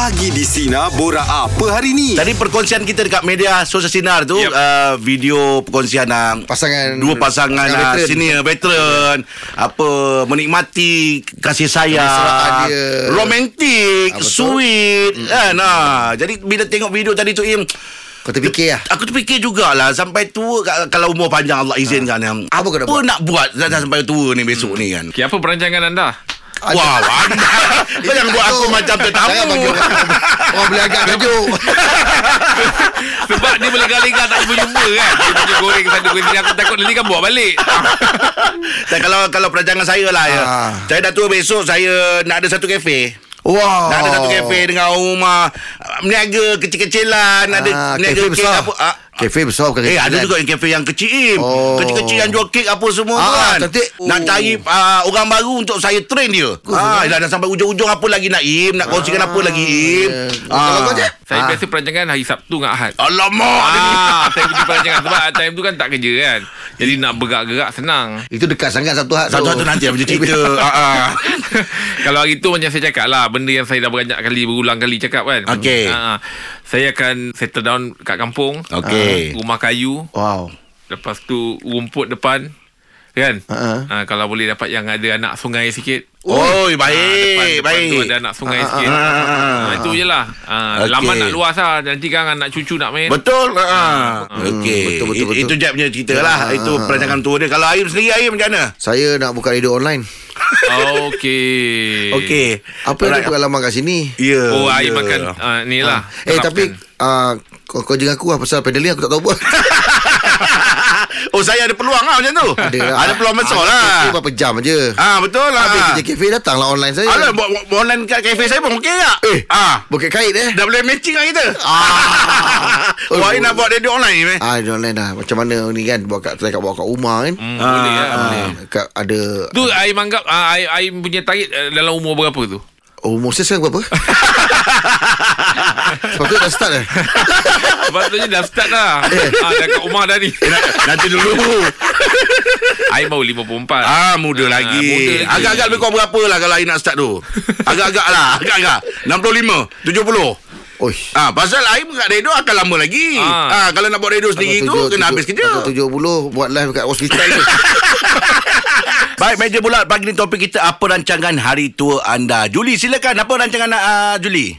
Pagi di Sina Bora apa hari ni? Tadi perkongsian kita dekat media sosial sinar tu Yep. uh, video perkongsian uh, Pasangan- dua pasangan pasangan uh, veteran. senior veteran apa menikmati kasih sayang romantik Ah, betul. sweet kan ah jadi bila tengok video tadi tu Im Kau terfikir lah Aku terfikir jugalah Sampai tua ka- Kalau umur panjang Allah izinkan yang Apa kau nak buat? nak buat dah Sampai tua ni besok ni kan Okay, apa perancangan anda? Wow anda Kau jangan buat aku macam tetamu Jangan bagi orang Orang boleh agak tajuk Sebab dia boleh galing-galing tak jumpa-jumpa kan Dia punya goreng sana goreng sini Aku takut nanti kan bawa balik Dan kalau kalau perancangan saya lah ya. Ah. Saya dah tua besok saya nak ada satu kafe. Wow Nak ada satu kafe dengan rumah ah, Meniaga kecil-kecilan Ada Ah, meniaga kafe kek besar. apa ah, Kafe besar bukan Eh kafe ada kecil. juga yang kafe yang kecil Im. Oh. Kecil-kecil yang jual kek apa semua tu Ah, kan cantik. Nak Oh. cari uh, orang baru untuk saya train dia ah, Dah, dah sampai ujung-ujung apa lagi nak Im Nak kongsikan apa lagi Im Ah. Kalau kau je Saya Ah. biasa perancangan hari Sabtu dengan Ahad Alamak Ah, saya pergi perancangan sebab time tu kan tak kerja kan. Jadi nak bergerak-gerak senang. Itu dekat sangat satu hak Satu-satu nanti lah punya cerita ah, ah. Kalau hari tu macam saya cakap lah Benda yang saya dah banyak kali Berulang kali cakap kan Okey. Ah, Saya akan settle down kat kampung Okey. Ah, Rumah kayu. Wow. Lepas tu rumput depan Kan? Ah. Ah, Kalau boleh dapat yang ada anak sungai sikit. Oh Ah, depan, baik depan tu Baik ada anak sungai Ah, sikit. Ah, ah, ah. Ah, Itu je lah. Ah, Okey. Laman nak luas lah. Nanti kan anak cucu nak main. Betul. Ha. Okey. Betul, betul, It- betul. Itu Jeb punya cerita lah. Ah, Itu ah, perancangan tua dia. Kalau Aim sendiri Aim macam mana? Saya nak buka radio online. Okey. Okey. Apa yang ada pengalaman kat sini? Ya Oh ya. air makan ah, Ni lah. Eh terapkan. tapi uh, kau, kau jangan aku lah Pasal pedaling aku tak tahu buat. Oh saya ada peluang lah macam tu. Ada lah. Ada peluang besar Ah, lah Kafe berapa jam je Ah betul lah. Habis kerja kafe datang lah online saya. Alah buat, buat online kat kafe saya pun okey tak? Eh. ah, Buket kait eh? Dah boleh matching lah kita. Ah. Wah Aim nak buat radio online ni meh Ah, dia online dah. Macam mana ni kan? Buat kat, kat, buat kat rumah kan? Hmm, Boleh ya Ah, boleh. Ah, kat, Ada Tu air manggap ah, air, air punya tarik eh, dalam umur berapa tu? Oh, umur saya sekarang berapa? Sepatutnya dah start eh Sepatutnya dah start dah. ah, dah kat rumah dah ni. Nanti dulu Air baru 54. Ah muda Ah, lagi. muda lagi. Agak-agak lebih kurang berapa lah kalau Aim nak start tu? Agak-agak lah, agak-agak. 65, 70. Oish Ah, pasal Aim kat radio akan lama lagi. Ah, Ah. kalau nak buat radio sendiri tu kena habis kerja. Takut 70 Buat live kat hospital tu Baik, meja bulat pagi ni topik kita apa rancangan hari tua anda. Juli silakan apa rancangan uh, Juli?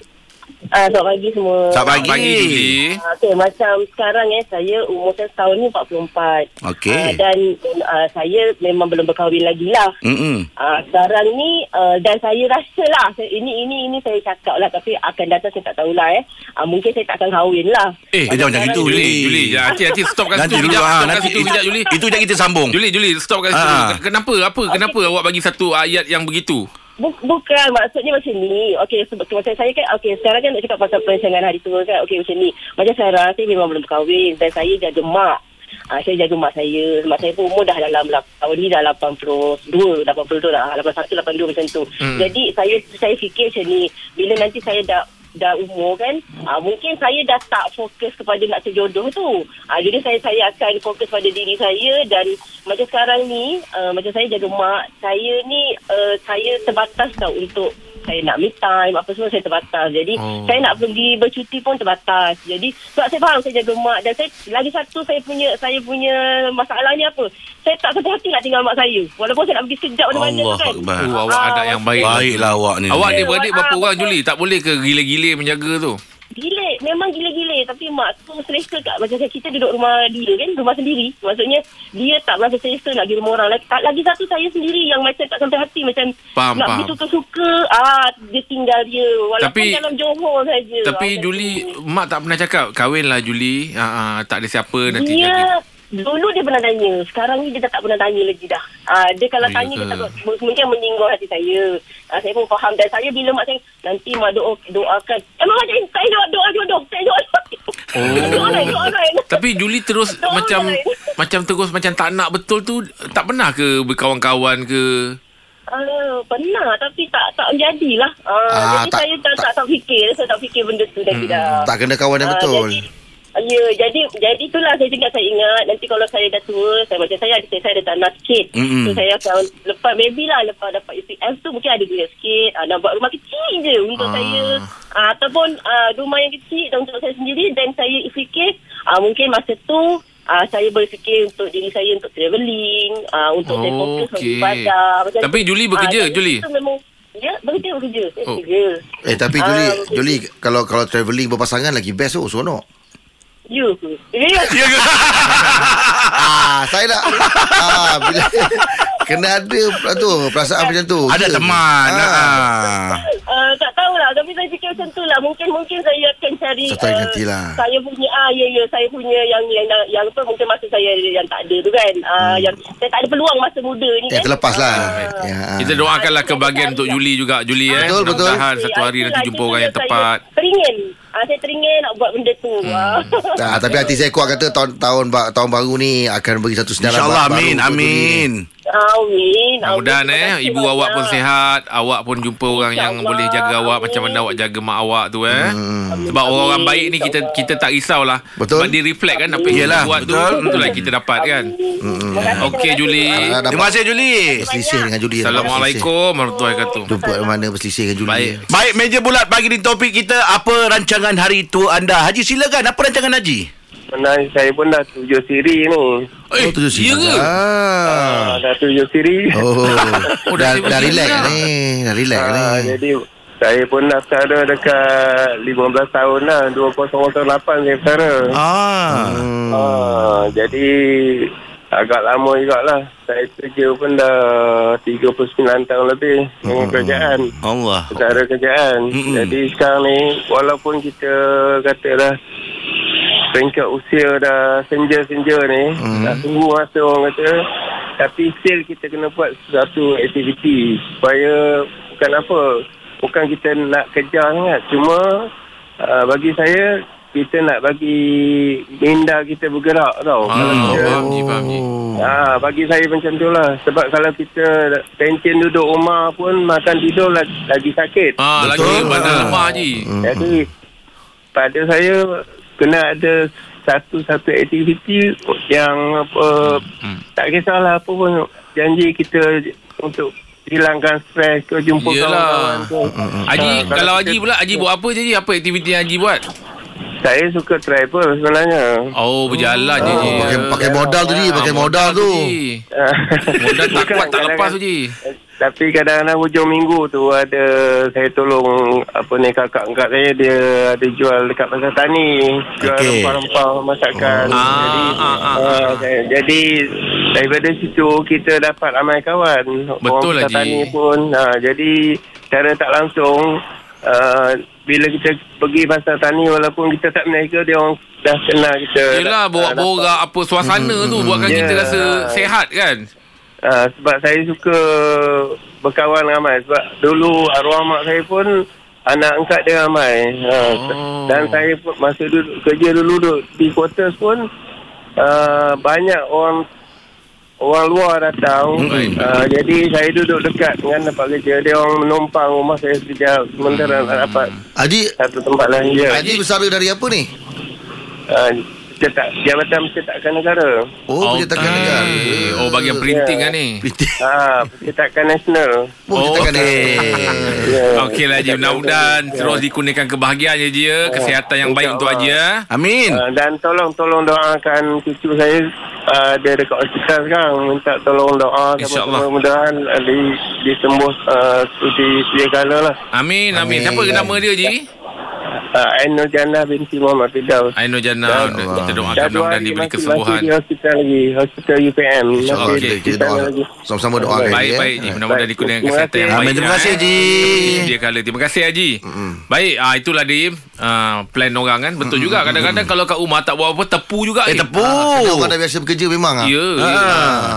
Ah, selamat pagi semua. Selamat pagi. Pagi Juli. Ah, Okey, macam sekarang eh, saya umur saya setahun ni 44. Okey. Ah, dan uh, saya memang belum berkahwin lagi lah. Mm-mm. Uh, sekarang ni uh, dan saya rasa lah saya, ini ini ini saya cakap lah tapi akan datang saya tak tahulah eh uh, mungkin saya tak akan kahwin lah Eh, jangan macam itu, Juli, Juli. Ya, nanti nanti stop kat Nanti situ dulu kejap. ah, Stop kat nanti situ kejap Juli. Itu je kita sambung. Juli, Juli, stop kat situ. Kenapa? Apa? Kenapa awak bagi satu ayat yang begitu? Buk, bukan maksudnya macam ni. Okey sebab macam saya kan okey sekarang kan nak cakap pasal perancangan hari tua kan okey macam ni. Macam saya saya memang belum kahwin dan saya jaga mak. Ah, saya jaga mak saya. Mak saya pun umur dah dalam lap- Tahun ni dah 82 82 dah 81, 82 macam tu. Hmm. Jadi saya saya fikir macam ni. Bila nanti saya dah dah umur kan ah, mungkin saya dah tak fokus kepada nak terjodoh tu. Ah, jadi saya saya akan fokus pada diri saya dan macam sekarang ni uh, macam saya jaga mak saya ni uh, saya terbatas tau untuk saya nak me time apa semua saya terbatas jadi Oh. saya nak pergi bercuti pun terbatas jadi sebab saya faham saya jaga mak dan saya lagi satu saya punya saya punya masalahnya apa saya tak sampai hati nak tinggal mak saya walaupun saya nak pergi sekejap mana-mana Allah kan Akbar. Oh, awak ada yang baik. Baiklah awak ni. Awak ni beradik ah, berapa orang betul. Juli? Tak boleh ke gila-gila menjaga tu? Gila, memang gila-gila. Tapi mak tu selesa kat Macam kita duduk rumah dia kan Rumah sendiri. Maksudnya Dia tak berasa selesa nak pergi rumah orang. Lagi, tak, lagi satu saya sendiri Yang macam tak sampai hati. Macam Faham, Nak pergi suka-suka ah, Dia tinggal dia. Walaupun Tapi- dalam Johor saja. Tapi Ah, Juli, mak tak pernah cakap kahwinlah Juli. Ha, ha, tak ada siapa nanti Dia jadi. Dulu dia pernah tanya Sekarang ni dia dah tak pernah tanya lagi dah ah, Dia kalau Oh, ya tanya ke? Dia takut Mungkin menyinggung hati saya ah, Saya pun faham Dan saya bila mak saya Nanti mak doa, doakan Emang macam Saya doa, doa jodoh Saya doa Oh. Doa lain Doa lain Tapi Juli terus Betul macam lain. macam terus macam tak nak betul tu tak pernah ke berkawan-kawan ke? Ah, pernah tapi tak tak menjadilah. Ah, Ah, jadi tak- saya tak, tak tak fikir, saya tak fikir benda tu dah tidak. Tak kena kawan yang Ah, betul Jadi, Ya, jadi jadi itulah saya ingat saya ingat nanti kalau saya dah tua, saya macam saya adik saya ada tanah sikit. Mm-mm. So saya akan lepas maybe lah lepas dapat UPF tu mungkin ada duit sikit. Uh, nak buat rumah kecil je untuk Ah. saya. Uh, ataupun uh, rumah yang kecil dan untuk saya sendiri dan saya fikir uh, mungkin masa tu Uh, saya berfikir untuk diri saya untuk travelling, uh, untuk saya fokus untuk ibadah. Macam Tapi tu. Julie bekerja, Ah, Julie? Memang, ya, bekerja, bekerja. Saya Oh. Eh tapi Ah, Juli, betul. Juli kalau kalau travelling berpasangan lagi best tu, seronok. Ya ke? Ya. Ke? ah, saya nak ah bila kena ada tu perasaan macam tu. Ada Ya. teman. Ah. Ah. Uh, tak tahulah Tapi saya fikir macam tu lah Mungkin mungkin saya akan cari Satu nantilah. Saya punya ah Ya ya Saya punya yang Yang, yang, yang apa Mungkin masa saya Yang tak ada tu kan uh, Yang Saya tak ada peluang Masa muda ni Hmm. Eh kan terlepas lah. Ah. Ya. ah. Kita doakanlah kebahagiaan untuk Juli juga Juli eh. Betul, betul. Satu hari Ah, nanti jumpa orang yang tepat. Teringin ah, Saya teringin nak buat benda tu Hmm. ah. Ah, tapi hati saya kuat kata tahun tahun tahun baru ni akan bagi satu InsyaAllah baru amin untuk Juli ni. Amin. Mudah-mudahan Amin. eh Ibu awak pun sihat Awak pun jumpa orang yang boleh jaga awak Macam mana awak jaga mak awak tu eh Hmm. Sebab Amin. orang-orang baik ni kita kita tak risaulah Betul. Sebab dia reflect kan Apa yang Yelah, kita buat tu betul. Itulah kita dapat kan Okey, terima kasih. Juli. Ah, Terima kasih Juli. berselisih dengan Juli. Assalamualaikum warahmatullahi wabarakatuh Jumpa mana berselisih dengan Juli. Baik. Baik, meja bulat pagi ni topik kita apa rancangan hari tua anda? Haji silakan. Apa rancangan Haji? Sebenarnya saya pun dah tujuh siri ni. Eh, Oh, tujuh ya sini. ke? Ah. Ah, dah tujuh siri. Oh, Oh, dah, dah dah sibuk relax juga. ni. Dah relax ni. Ah, jadi saya pun dah dekat 15 tahun lah. 2008 saya daftar. Ah. Hmm. Ah, jadi agak lama jugalah. Saya kerja pun dah 39 tahun lebih dengan kerajaan. Allah. Secara kerajaan. Mm-mm. Jadi sekarang ni walaupun kita kata dah peringkat usia dah senja-senja ni, Mm. dah tunggu masa orang kata, tapi still kita kena buat sesuatu aktiviti supaya bukan apa, bukan kita nak kejar sangat. Cuma uh, bagi saya kita nak bagi minda kita bergerak tau. Ah, Kalau kita- faham faham Ji. Ah, bagi saya macam tu lah. Sebab kalau kita pension duduk rumah pun makan tidur lagi, lagi sakit. Ah, lagi Betul. badan Ah. lemah. Hmm. Jadi pada saya kena ada satu-satu aktiviti yang apa Hmm. tak kisahlah apa pun janji kita untuk hilangkan stres ke jumpa Yelah. kawan-kawan ke. Haji, Ah, kalau Haji pula Haji buat apa je Ji? Apa aktiviti yang Haji buat? Saya suka travel sebenarnya. Oh, berjalan je Ji. Pakai, pakai modal tu, Ji. Pakai Ah, modal tu. Ji. Modal tak kuat tak lepas tu Ji. Tapi kadang-kadang hujung minggu tu ada saya tolong apa ni kakak-kakak saya dia ada jual dekat pasar tani jual Okey. rempah-rempah masakan. Oh. Jadi Ah, ah, ah, ah, saya- jadi daripada situ kita dapat ramai kawan. Betul Orang pasar tani pun. Ah, jadi cara tak langsung ah, bila kita pergi pasar tani walaupun kita tak berniaga dia orang dah kenal kita. Yelah, Ah, borak-borak apa suasana tu buatkan kita Ya. rasa sehat kan? Uh, sebab saya suka berkawan ramai sebab dulu arwah mak saya pun anak angkat dia ramai uh, Oh. dan saya pun masa duduk kerja dulu duduk di quarters pun uh, banyak orang orang luar datang Baik. uh, jadi saya duduk dekat dengan tempat kerja dia orang menumpang rumah saya sekejap sementara nak dapat Haji, satu tempat lain je Haji bersara dari apa ni? uh, cetak, jabatan pencetakan negara Oh, pencetakan Okey. negara. Oh, bagian printing Ya. kan ni? ah, pencetakan nasional Oh, pencetakan Okey. negara. Ya. Okey lah Haji Mudah-mudahan terus dikurniakan kebahagiaan je Haji ya Kesihatan yang baik untuk Haji ya Amin. Uh, dan tolong tolong doakan cucu saya uh, dia dekat hospital sekarang minta tolong doa InsyaAllah. sama mudahan uh, di disembuh uh, seperti sedia kala lah. Amin Amin Siapa Amin. nama dia Haji? Uh, Aino Jannah binti Muhammad Firdaus. Aino Jannah. Kita doakan mudah-mudahan diberi kesembuhan masih di hospital lagi, hospital UPM. Masih Okey. kita, di doa. lagi. Sama-sama doakan. Baik Haji, baik eh. Ji Mudah-mudahan dikurniakan Terima kesihatan yang kasih. baik. Terima ya, kasih. Haji. Dia kala Terima kasih Haji Baik ah, Itulah dia ah, Plan orang kan Betul juga Kadang-kadang kalau kat rumah Tak buat apa Tepu juga Eh, tepu. Ah, kena orang dah biasa bekerja memang ah. Ya Ah. ya.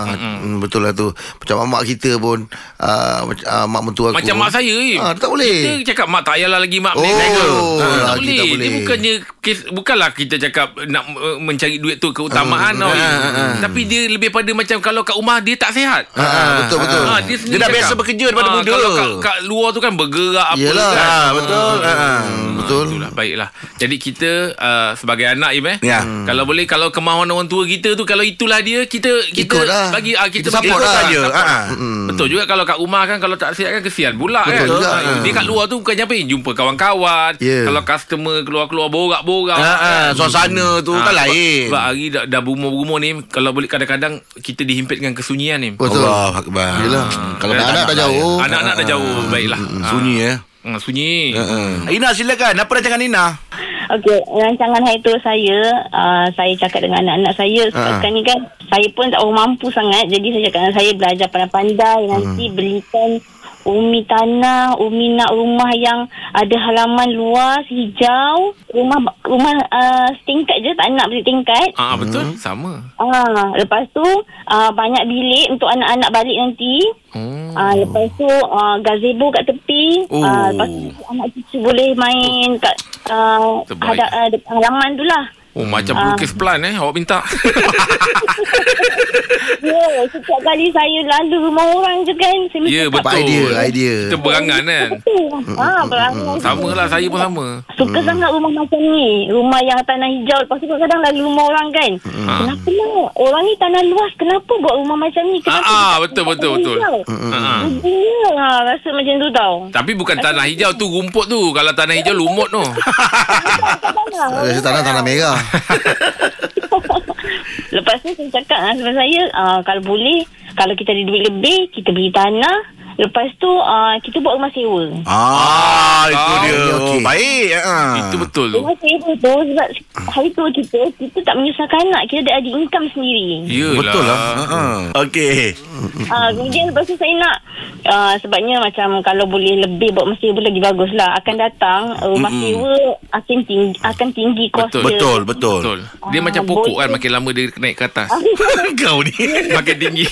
Ah, hmm, betul lah tu. Macam mak kita pun uh, uh, mak mentua aku. Macam mak saya. Ah, tak boleh. Kita cakap mak tak payahlah lagi mak Oh, Ha, tak lagi boleh. tak Dia boleh. bukannya kes, bukanlah kita cakap nak uh, mencari duit tu keutamaan tau. Im. Tapi dia lebih pada macam kalau kat rumah dia tak sihat. Ah, ah, betul betul. Ha, dia, Dia dah cakap. biasa bekerja daripada Ah, muda. Kalau kat, kat luar tu kan bergerak apa Yelah. kan. Ah, betul. Ah, ah. Betul. Itulah, baiklah. Jadi kita uh, sebagai anak Im eh. Ya. Hmm. Kalau boleh kalau kemahuan orang tua kita tu kalau itulah dia kita kita Ikutlah. bagi uh, kita, Kita bagi support lah. saja. Ha, ha. Betul juga kalau kat rumah kan kalau tak sihat kan kesian pula Betul kan. juga. Ha, Dia kat luar tu bukan apa jumpa kawan-kawan. Ya. Kalau customer keluar-keluar borak-borak. Ha, ha, kan. suasana tu Ah, kan sebab- lain. Sebab hari dah, dah berumur-berumur ni Kalau boleh kadang-kadang Kita dihimpit dengan kesunyian ni Betul. Allah Akbar. Yelah. Kalau Anak-anak anak dah jauh. Anak-anak dah jauh Baiklah Ah. Sunyi ya. Hmm, sunyi Ha. Ina silakan. Apa rancangan Ina? Okey, rancangan hari tu saya, uh, saya cakap dengan anak-anak saya sebab sekarang ni kan saya pun tak orang mampu sangat. Jadi saya cakap dengan saya belajar pandai-pandai nanti belikan Umi tanah, Umi nak rumah yang ada halaman luas, hijau, rumah rumah uh, setingkat je tak nak beli tingkat. Ah betul sama. Ah, lepas tu uh, banyak bilik untuk anak-anak balik nanti. Hmm. Ah, lepas tu uh, gazebo kat tepi. Oh. Ah, lepas tu anak cucu boleh main kat uh, Terbaik. hadap, uh, halaman tu lah. Oh macam Ah. pelukis plan eh awak minta. Ya, yeah, setiap kali saya lalu rumah orang je kan. Saya ya cakap, betul. idea, idea. Kita berangan kan. Betul. Ah, berangan. Sama lah saya pun sama. Suka hmm. sangat rumah macam ni. Rumah yang tanah hijau. Lepas tu kadang lalu rumah orang kan. Hmm. Kenapa lah? Orang ni tanah luas. Kenapa buat rumah macam ni? Kenapa Ah, ah, betul, tanah betul, betul. hijau? Ha. Lah rasa macam tu tau. Tapi bukan tanah hijau tu rumput tu. Kalau tanah hijau lumut tu. Rasa tanah tanah merah. Lepas tu saya cakap sama saya uh, kalau boleh kalau kita ada duit lebih kita beli tanah lepas tu uh, kita buat rumah sewa. Ah, itu Ah, dia. okey, okey. Baik. Ha. Itu betul tu. Rumah sewa tu sebab hari tu kita kita tak menyusahkan anak kita ada ada income sendiri. Yalah. Betul lah. Ha. Okey. Uh, kemudian lepas tu saya nak uh, sebabnya macam kalau boleh lebih buat rumah sewa lagi bagus lah akan datang uh, rumah Mm-mm. sewa akan tinggi akan tinggi kos Betul. dia. Betul, betul. Betul. Dia Ah, macam pokok kan boleh. makin lama dia naik ke atas. Kau ni. makin tinggi.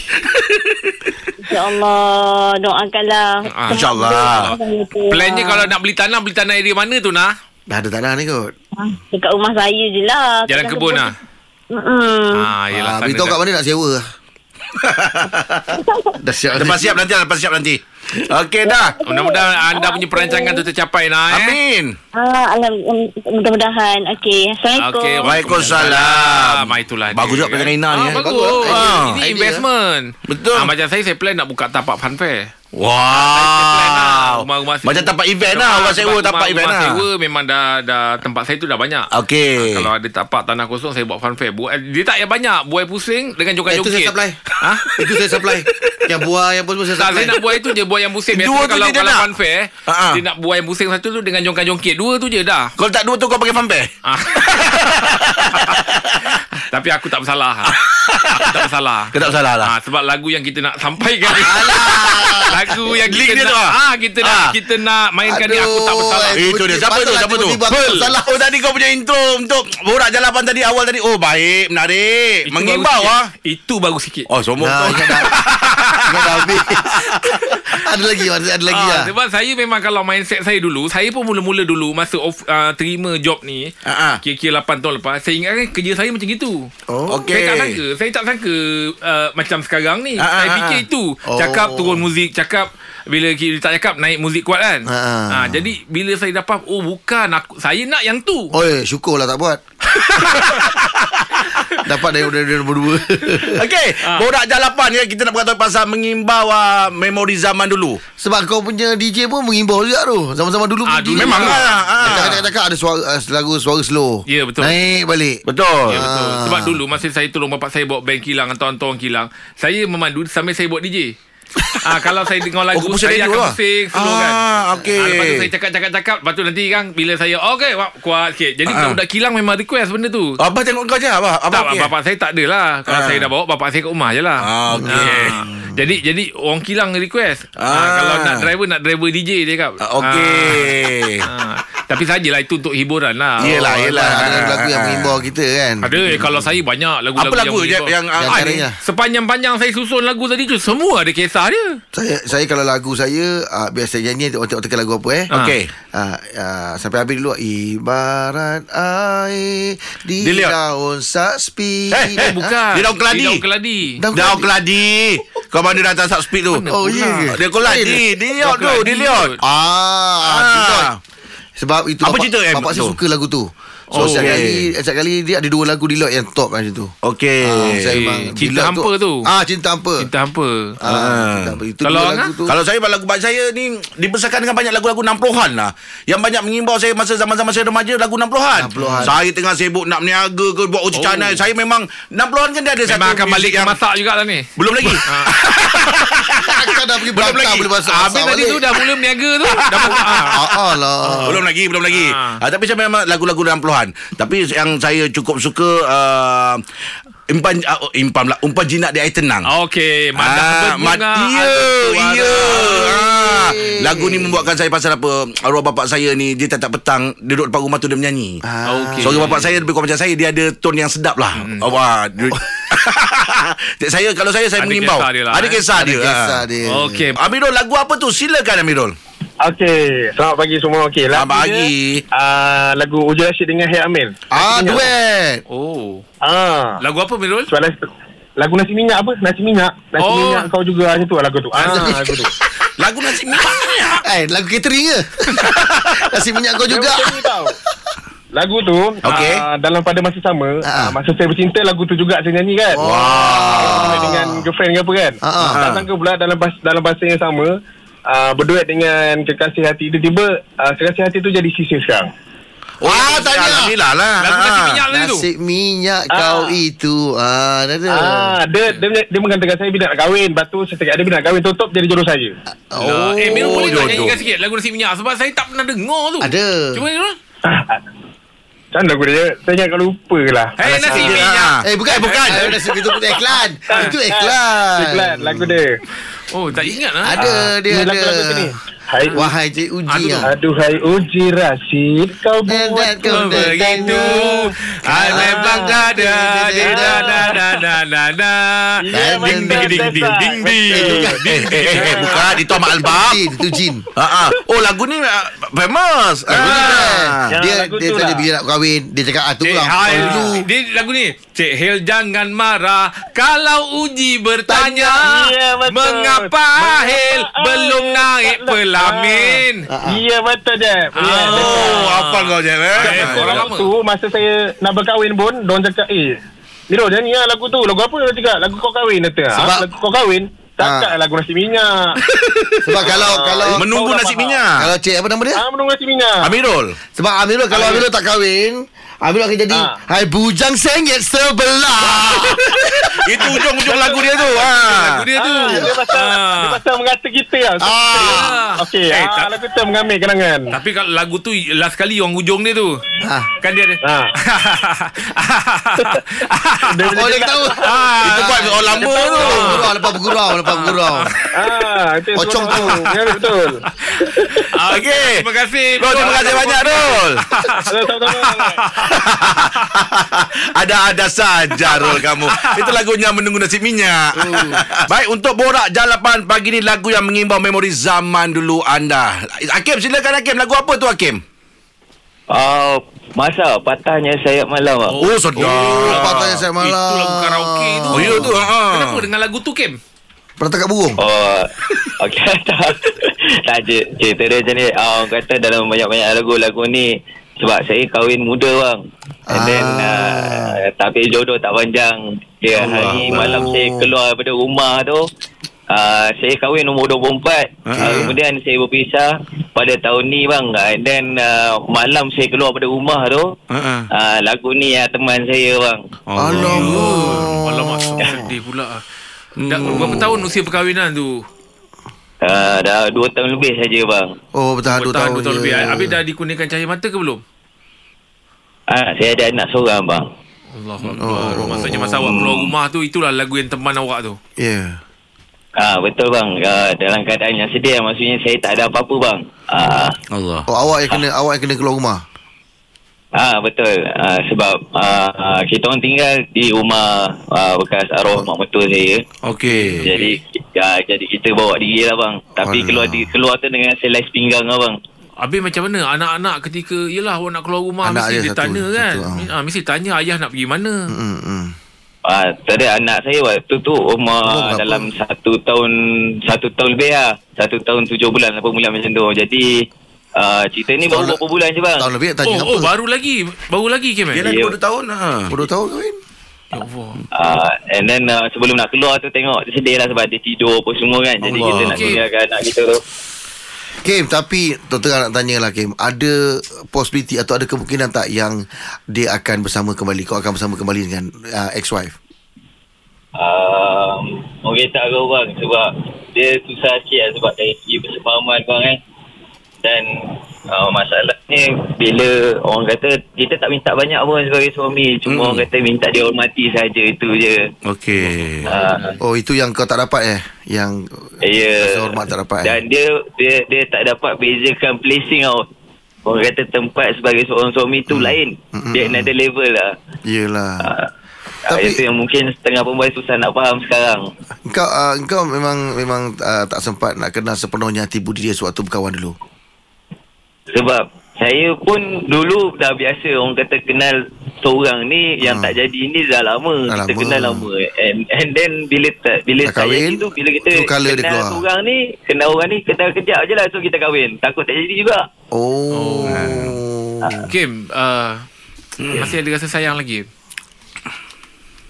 InsyaAllah doakanlah. Ah, insyaAllah. Plannya kalau nak beli tanah beli tanah area mana tu nah? Dah ada tanah ni kot. Ah, Dekat rumah saya je lah. Jalan Kadang kebun lah. Mm-mm. Ah, yelah. Ah, beritahu kat mana nak sewa. dah siap. Lepas siap nanti, lepas siap nanti. Okey dah. Mudah-mudahan anda punya perancangan tu tercapai nah eh. Amin. Ah, alam, um, mudah-mudahan. Okey. Assalamualaikum. Okey, Waalaikumsalam. Ah, itulah Bagus juga perancangan Ina ni, Ah, eh. bagus. Bagus. Ah. Ini Idea. investment. Betul. Ah, macam saya saya plan nak buka tapak fun fair. Wow. plan lah. Rumah-rumah sewa. Macam tempat event lah. Ah, Orang sewa tempat rumah- event rumah lah. sewa memang dah dah tempat saya tu dah banyak. Okey. Ah, kalau ada tapak tanah kosong saya buat fun fair. Buat dia tak yang banyak, buai pusing dengan Eh, joget-joget. itu saya supply. Ha? Itu saya supply. Yang buah yang pun saya Tak, supply. saya nak buat itu je Buat yang pusing Dua tu kalau, kalau nak. fun fair Ha, ha. Dia nak buat yang pusing satu tu Dengan jongkang-jongkit Dua tu je dah Kalau tak dua tu kau pakai fanfare? Ah. Tapi aku tak bersalah Aku tak bersalah Kau tak bersalah lah. Ah, Sebab lagu yang kita nak sampaikan ni Lagu yang Link kita dia nak tu, ah? ah, Kita nak Ah. Kita nak mainkan ni Aku tak Aduh, bersalah eh. Itu dia. Siapa tu? Siapa tu? Pearl. salah. Oh tadi kau punya intro untuk borak jalapan tadi awal tadi. Oh baik, menarik. Itu Mengimbau ah. Itu baru sikit Oh sombong Nah, kau. Dah. Habis. ada lagi, ada, ada lagi Ah, lah. Sebab saya memang kalau mindset saya dulu Saya pun mula-mula dulu Masa off, uh, terima job ni ah. Kira-kira 8 tahun lepas Saya ingat kan kerja saya macam gitu Oh. Okey. Saya tak sangka Saya tak sangka uh, Macam sekarang ni Ah, Saya fikir itu Oh. Cakap turun muzik Cakap Bila kita tak cakap Naik muzik kuat kan ah. Ah, Jadi bila saya dapat Oh bukan aku, Saya nak yang tu Oi, syukurlah tak buat. Dapat dari dari nombor dua. Okey, Ah. borak jalapan ya kita nak berkata pasal mengimbau uh, memori zaman dulu. Sebab kau punya DJ pun mengimbau juga tu. Zaman-zaman dulu. Ah, punya dulu DJ. memang lah, ah. Cakap-cakap ada suara uh, lagu suara slow. Ya, betul. Naik balik. Betul. Ya betul Ah. Sebab dulu Masa saya tolong bapak saya Bawa band kilang Atau orang kilang Saya memandu Sambil saya buat DJ Ah kalau saya dengar lagu Oh, saya akan lah. pusing slow Ah, kan. okey. Ah, lepas tu saya cakap-cakap-cakap, lepas tu nanti kan bila saya okey kuat sikit. Jadi Ah. budak kilang memang request benda tu. Abah tengok kau je Abah. Abah tak, okey. bapak saya tak ada lah. Kalau Ah. saya dah bawa bapak saya kat rumah je lah. Ah, okey. Ah. Jadi jadi orang kilang request. Ah. Ah. kalau nak driver nak driver DJ dia cakap. Ah, Okey. Ah. Tapi sajalah itu untuk hiburan lah. Yelah, Oh, yelah. Ada lagu-lagu yang mengimbau kita kan. Ada eh, kalau saya banyak lagu-lagu Apa lagu yang, menghibur. yang, Yang ah, antaranya. Sepanjang-panjang saya susun lagu tadi tu Semua ada kisah dia Saya saya kalau lagu saya uh, biasa nyanyi orang tengok lagu apa eh. Okey. Uh, uh, sampai habis dulu ibarat air di Dia lihat. daun saspi. Eh, Eh bukan Dia daun keladi. Dia daun keladi Daun Daun keladi. Kau mana datang sub speed tu? Mana Oh ya. ke? Dia keladi. Dia Daun tu. Dia keladi lihat. kot. Ah, Ah. Sebab itu Apa bapak, cerita, Em, bapak saya tu? suka lagu tu. So Oh, setiap okey. kali setiap kali dia ada dua lagu di lot yang top macam tu. Okey. Ah, saya memang Cinta bila Hampa tu. Ah, cinta hampa. Cinta hampa. Ah, cinta hampa. Itu Kalau lagu tu. Kalau saya lagu band saya ni dibesarkan dengan banyak lagu-lagu 60-an lah. Yang banyak mengimbau saya masa zaman-zaman saya remaja lagu 60-an. 60-an. Saya tengah sibuk nak berniaga ke buat uji Oh. canai. Saya memang 60-an kan dia ada satu Memang akan balik yang masak jugalah ni. belum lagi. Takkan dah pergi Belum lagi. boleh masak Habis tadi tu dah mula berniaga tu. Dah ah. Ah, lah. belum lagi, belum lagi. Ah. Ah, tapi saya memang lagu-lagu 60-an. Tapi yang saya cukup suka uh, Impan uh, oh, Impan lah Umpan jinak di air tenang. Okey, madah Ah, mat- ada. Iya ah, Lagu ni membuatkan saya Pasal apa Arwah bapak saya ni Dia tak petang Duduk depan rumah tu Dia menyanyi Ah. Okey. Suara bapak saya Lebih kurang macam saya Dia ada tone yang sedap lah Hmm. oh, wah, dia- Saya Kalau saya Saya Ada mengimbau kisah dia lah, Ada eh. kisah Ada dia kisah ah. dia. Okey. Amirul lagu apa tu Silakan Amirul Okey, selamat pagi semua. Okey, Selamat lagu pagi. dia, uh, lagu Uji Rashid dengan Hayat Amil. Ah, Nasi minyak. duet. Oh. Ah, Lagu apa Mirul? soalan lagu nasi minyak apa? Nasi minyak. Nasi Oh. minyak kau juga macam tu lah lagu tu. Ah, lagu tu. Lagu nasi minyak Eh, lagu catering ke? Nasi minyak kau juga. Lagu tu Okey. uh, dalam pada masa sama Ah. uh, masa saya bercinta lagu tu juga saya nyanyi kan. Wow. Dengan girlfriend ke apa kan. Ah, ah. Tak sangka pula dalam bahasa, dalam bahasa yang sama uh, berduet dengan kekasih hati tiba-tiba uh, kekasih hati tu jadi sisir sekarang. Wah, tanya. Alhamdulillah lah Lagu nasi Ah. minyak tadi tu. Nasi minyak Ah. kau itu. Ah, dah ada. Ah, dia dia dia mengatakan saya bila nak kahwin, lepas tu saya cakap dia bila nak kahwin tutup jadi jodoh saya. Oh, eh Mirul boleh tak jodoh. nyanyikan sikit lagu nasi minyak sebab saya tak pernah dengar tu. Ada. Cuba Mirul. Macam lagu dia? Saya ingat kalau lupa lah. Hey, nasi Ah. minyak. Eh, bukan, bukan. Eh, nasi itu itu iklan. Itu iklan. Iklan lagu dia. Oh, tak ingat lah. Ada dia Ni ada. Hai, Wahai Cik Uji. Aduh. ah. Aduhai uji Rashid Kau buat dan- Oh, begitu I memang ada Di da da da da da da Ya, Ding ding ding ding ding ding Eh, eh, eh, bukan Itu Ahmad Albab Jin, itu Jin. Ah, ah. Oh lagu ni ah, famous Lagu ni Ah. kan Ya, Dia dia tu tanya lah. bila nak kahwin, dia cakap ah tu lah. Dia lagu ni Cik Hel jangan marah Kalau Uji bertanya Ya, betul. Mengapa Hel Belum naik pelamin. Ya betul je Oh hafal kau je eh? Eh, Masa orang waktu Masa saya nak berkahwin pun Diorang cakap Eh Miro nyanyi lah lagu tu. Lagu apa dia cakap? Lagu kau kahwin kata Sebab- Lagu kau kahwin Cakap Ah. lagu nasi minyak. Sebab kalau kalau Menunggu dah nasi minyak? Kalau cik apa nama dia? Ah menunggu nasi minyak. Amirul. Sebab Amirul kalau Amirul tak kahwin, Amirul akan jadi Ah. Hai bujang sengit sebelah. Itu ujung-ujung lagu dia tu ha. Lagu dia tu Ah, dia pasal Ah. dia pasal mengata kita lah. Ah. Okey, Eh, ah, tak- lagu tu mengambil kenangan. Tapi kalau lagu tu Last kali orang ujung dia tu Ah. Kan dia ada Ah. Dia Oh dia tahu. Ah. Itu buat orang lama tu lepas bergurau lepas bergurau. Yang Pocong tu. Ya, betul. Okey. Terima kasih terima kasih banyak Rol Sama-sama. Ada-ada saja Rol kamu Itu lagunya Menunggu Nasi Minyak Baik untuk borak jalapan pagi ni Lagu yang mengimbau memori zaman dulu anda Hakim silakan Hakim Lagu apa tu Hakim? Oh, masa patahnya sayap malam ah. Oh, sedap Oh, patahnya saya malam. Itu lagu karaoke tu Oh, ya tu, ha. Kenapa dengan lagu tu Kim? Pernah tangkap burung? Oh, okey tak. tak je. Cerita dia macam ni. Orang kata dalam banyak-banyak lagu-lagu ni sebab saya kahwin muda bang. And then Ah. uh, tapi jodoh tak panjang. Dia hari malam saya keluar daripada rumah tu Uh, saya kahwin umur 24 uh, Kemudian saya berpisah Pada tahun ni bang And then uh, Malam saya keluar pada rumah tu Ha-ha. uh, Lagu ni uh, teman saya bang Alamak. Alamak sedih pula Dah berapa tahun usia perkahwinan tu? uh, Dah 2 tahun lebih saja bang Oh bertahan dua Bertahan tahun. dua tahun je. lebih Habis dah dikurniakan cahaya mata ke belum? Ah, Saya ada anak seorang bang Allah Akbar Maksudnya masa awak keluar rumah tu Itulah lagu yang teman awak tu Ya. Ah betul bang. Uh, dalam keadaan yang sedih maksudnya saya tak ada apa-apa bang. Ah Allah Oh awak yang kena awak yang kena keluar rumah. ah betul. Ah sebab ah kita orang tinggal di rumah ah, bekas arwah mak mertua saya. Okey Jadi ya, jadi kita bawa diri lah bang. Tapi Alah. keluar di keluar tu dengan selai pinggang lah bang. Habis macam mana anak-anak ketika Yelah awak nak keluar rumah Anak Mesti dia dia satu, tanya kan satu, ah. Mesti tanya ayah nak pergi mana Hmm, hmm. Ah tadi anak saya waktu tu umur Oh, berapa? dalam satu tahun satu tahun lebih lah. Satu tahun tujuh bulan, lapan bulan macam tu. Jadi uh, cerita ni baru beberapa bulan je bang. Tahun lebih tanya Oh, apa? oh baru lagi. Baru lagi Kim eh? Yelah Ya. 2 tahun ha. Baru tahun kahwin. Allah. Uh, and then uh, sebelum nak keluar tu tengok sedih lah sebab dia tidur apa semua kan. Jadi Allah. kita nak Okey. tinggalkan anak kita tu. Kim, tapi terang nak tanya lah Kim. Ada possibility atau ada kemungkinan tak yang dia akan bersama kembali? Kau akan bersama kembali dengan uh, ex-wife? Uh, orang tak tahu bang sebab dia susah sikit lah sebab dari segi persefahaman bang kan. Dan uh, masalahnya bila orang kata kita tak minta banyak pun sebagai suami. Cuma Hmm. orang kata minta dia hormati saja itu je. Okey. Uh, Oh, itu yang kau tak dapat eh? Yang Ya. rasa hormat tak dapat eh? Dan dia dia dia tak dapat bezakan placing tau. Orang kata tempat sebagai seorang suami tu lain. Mm-mm. Dia another level lah. Yelah. Uh, Tapi- Tapi itu yang mungkin setengah perempuan susah nak faham sekarang. Kau uh, kau memang memang uh, tak sempat nak kenal sepenuhnya hati budi dia sewaktu berkawan dulu. Sebab saya pun dulu dah biasa orang kata kenal seorang ni yang Hmm. tak jadi ni dah lama. Dah kita lama. kenal lama. And and then bila tak bila tak kahwin, jadi tu bila kita tu kenal keluar. seorang ni kenal orang ni kita kejap je lah so kita kahwin. Takut tak jadi juga. Oh. Kim, uh, masih ada rasa sayang lagi?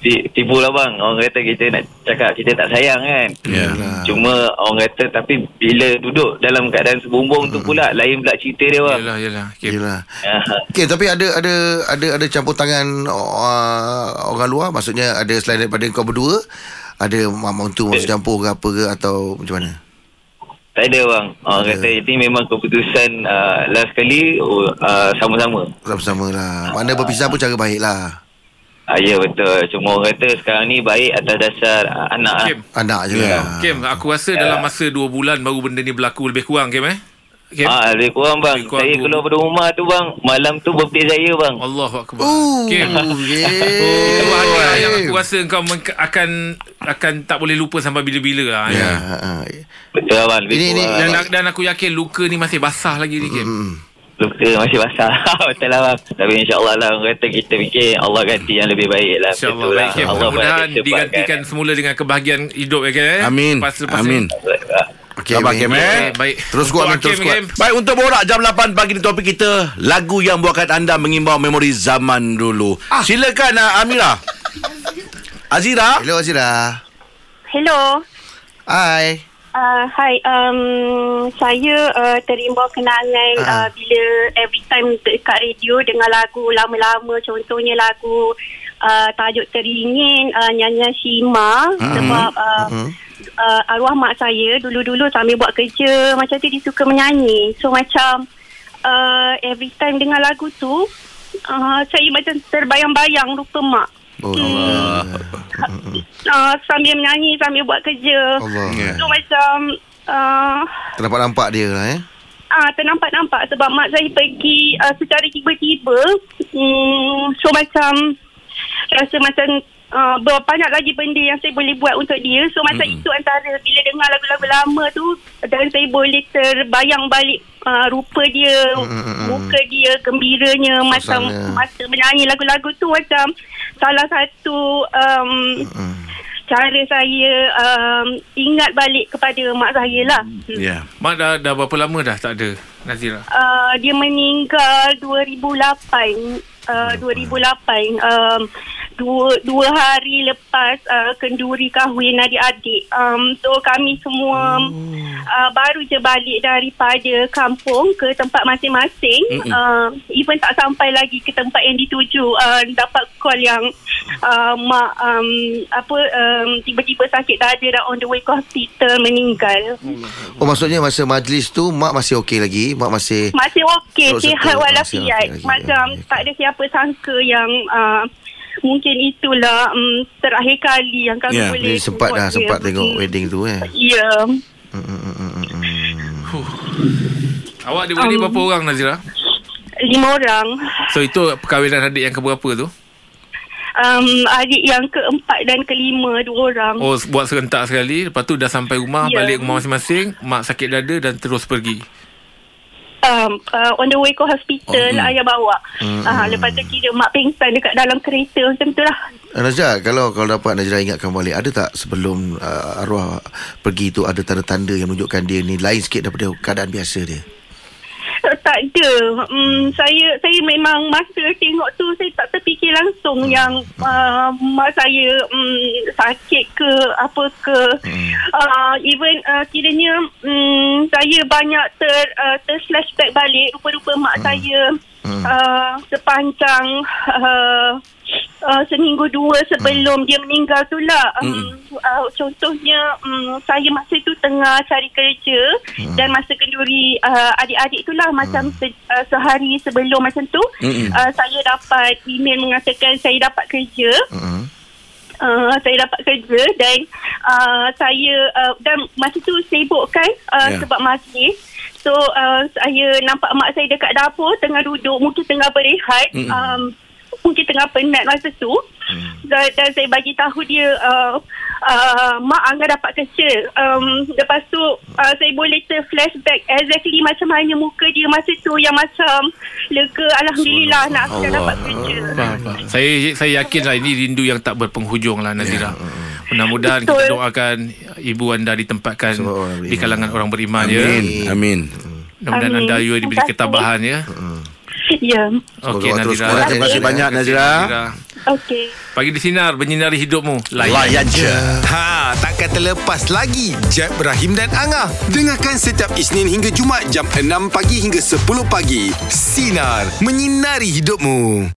Ti- Tipu lah bang Orang kata kita nak cakap Kita tak sayang kan Ya. Yelah. Cuma orang kata Tapi bila duduk Dalam keadaan sebumbung tu pula Lain pula cerita dia bang Yelah, yelah. Kim. Yelah. Ah, Okay, tapi ada ada ada ada campur tangan uh, orang luar maksudnya ada selain daripada kau berdua ada mak mentu masuk campur ke apa ke atau macam mana? Tak ada bang Orang Ada. kata Ini memang keputusan uh, Last kali uh, Sama-sama Sama-sama lah. Mana berpisah pun cara baik lah. Ah, ya betul. Cuma orang kata sekarang ni baik atas dasar ah, anak. ah. Kim, Anak je Ya. lah. Kim, aku rasa dalam masa 2 bulan baru benda ni berlaku lebih kurang Kim eh? Kim. Ah, lebih kurang bang. Lebih kurang saya keluar pada rumah tu bang. Malam tu birthday saya bang. Allahu akbar. Oh, Kim. yeah. Itu hadiah yang aku rasa kau meng- akan akan tak boleh lupa sampai bila-bila lah. Ya. Ya. ha, ha. Betul lah bang. Lebih Ini- ini-. Dan, dan aku yakin luka ni masih basah lagi ni Kim. Hmm. Luka masih basah. betul lah bang. Tapi insyaAllah lah. Orang kata kita fikir Allah ganti yang lebih baik lah. InsyaAllah baik lah. Kim. Allah Mudah-mudahan digantikan kan. semula dengan kebahagiaan hidup ya eh? Amin. Lepas, lepas Amin. Okay, Sabar. Kim, eh? Baik. Terus kuat, Untuk terus kuat. Baik untuk borak jam 8 pagi ni topik kita Lagu yang buatkan anda mengimbau memori zaman dulu ah. Silakan uh, Amira Azira Hello Azira. Hello. Hai. Uh, hi, um, saya uh, terimbau kenangan Ah. uh, bila every time dekat radio dengar lagu lama-lama contohnya lagu uh, Tajuk Teringin uh, nyanyian Shima sebab uh, Mhm. uh, arwah mak saya dulu-dulu sambil buat kerja macam tu dia suka menyanyi so macam uh, every time dengar lagu tu uh, saya macam terbayang-bayang rupa mak Oh, Allah. uh, sambil menyanyi sambil buat kerja Allah. Ya. so macam uh, Terdapat nampak dia lah eh. Ah, ternampak-nampak sebab mak saya pergi uh, secara tiba-tiba. Hmm, so macam rasa macam uh, banyak lagi benda yang saya boleh buat untuk dia. So macam Mm-mm. itu antara bila dengar lagu-lagu lama tu dan saya boleh terbayang balik uh, rupa dia, Mm-mm. muka dia, gembiranya macam Suasana. masa menyanyi lagu-lagu tu macam salah satu um. Cara saya um, ingat balik kepada mak saya lah. Hmm. Ya Mak dah, dah berapa lama dah tak ada Nazira? Uh, dia meninggal 2008 uh, 2008 um, dua dua hari lepas uh, kenduri kahwin adik-adik. Um, so kami semua uh, baru je balik daripada kampung ke tempat masing-masing. Mm-mm. uh, even tak sampai lagi ke tempat yang dituju uh, dapat call yang uh, mak um, apa um, tiba-tiba sakit dada dan on the way ke hospital meninggal. Oh maksudnya masa majlis tu mak masih okey lagi, mak masih masih okey sihat walafiat. okey lagi, macam ya. tak ada siapa sangka yang uh, mungkin itulah um, terakhir kali yang kami Ya, boleh Ni sempat dah tengok dia. sempat tengok Mm. wedding tu eh. ya Hmm, hmm, hmm, hmm, hmm. Awak ada beradik Um, berapa orang Nazira? lima orang So itu perkahwinan adik yang keberapa tu? um, adik yang keempat dan kelima dua orang Oh buat serentak sekali Lepas tu dah sampai rumah Ya. Balik rumah masing-masing Mak sakit dada Dan terus pergi um, uh, on the way ke hospital Oh, hmm. ayah bawa Hmm, uh, lepas tu kira mak pingsan dekat dalam kereta macam tu lah Ah, Najah, kalau kalau dapat Najra ingatkan balik, ada tak sebelum uh, arwah pergi tu ada tanda-tanda yang menunjukkan dia ni lain sikit daripada keadaan biasa dia? Tak ada. Hmm, saya saya memang masa tengok tu saya tak terfikir langsung hmm. yang uh, mak saya um, sakit ke apa ke. Hmm. Uh, even uh, kiranya um, saya banyak ter uh, ter flashback balik rupa-rupa mak hmm. saya hmm. Uh, sepanjang uh, uh, seminggu dua sebelum hmm. dia meninggal tu lah. Um, hmm. uh, contohnya um, saya masa tu tengah cari kerja hmm. dan masa kenduri uh, adik-adik tu lah hmm. macam se- uh, sehari sebelum macam tu hmm. uh, saya dapat email mengatakan saya dapat kerja. Hmm. Uh, saya dapat kerja dan uh, saya uh, dan masa tu sibuk kan uh, yeah. sebab masih so uh, saya nampak mak saya dekat dapur tengah duduk mungkin tengah berehat mm-hmm. um, mungkin tengah penat masa tu. Hmm. dan, dan saya bagi tahu dia uh, uh, mak Angga dapat kerja. Um, lepas tu uh, saya boleh ter flashback exactly macam mana muka dia masa tu yang macam lega Alhamdulillah nak dapat kerja. Saya saya yakin lah ini rindu yang tak berpenghujung lah Nazira yeah. Mudah-mudahan kita doakan ibu anda ditempatkan di kalangan orang beriman Amin. ya. Amin. Mudah-mudahan anda juga diberi ketabahan ya. Ya. Okey Nazira. Terima kasih banyak Nazira. Okey. Pagi di sinar menyinari hidupmu. Layan, Layan je. Ha, takkan terlepas lagi Jeb, Ibrahim dan Angah. Dengarkan setiap Isnin hingga Jumaat jam 6 pagi hingga 10 pagi. Sinar, menyinari hidupmu.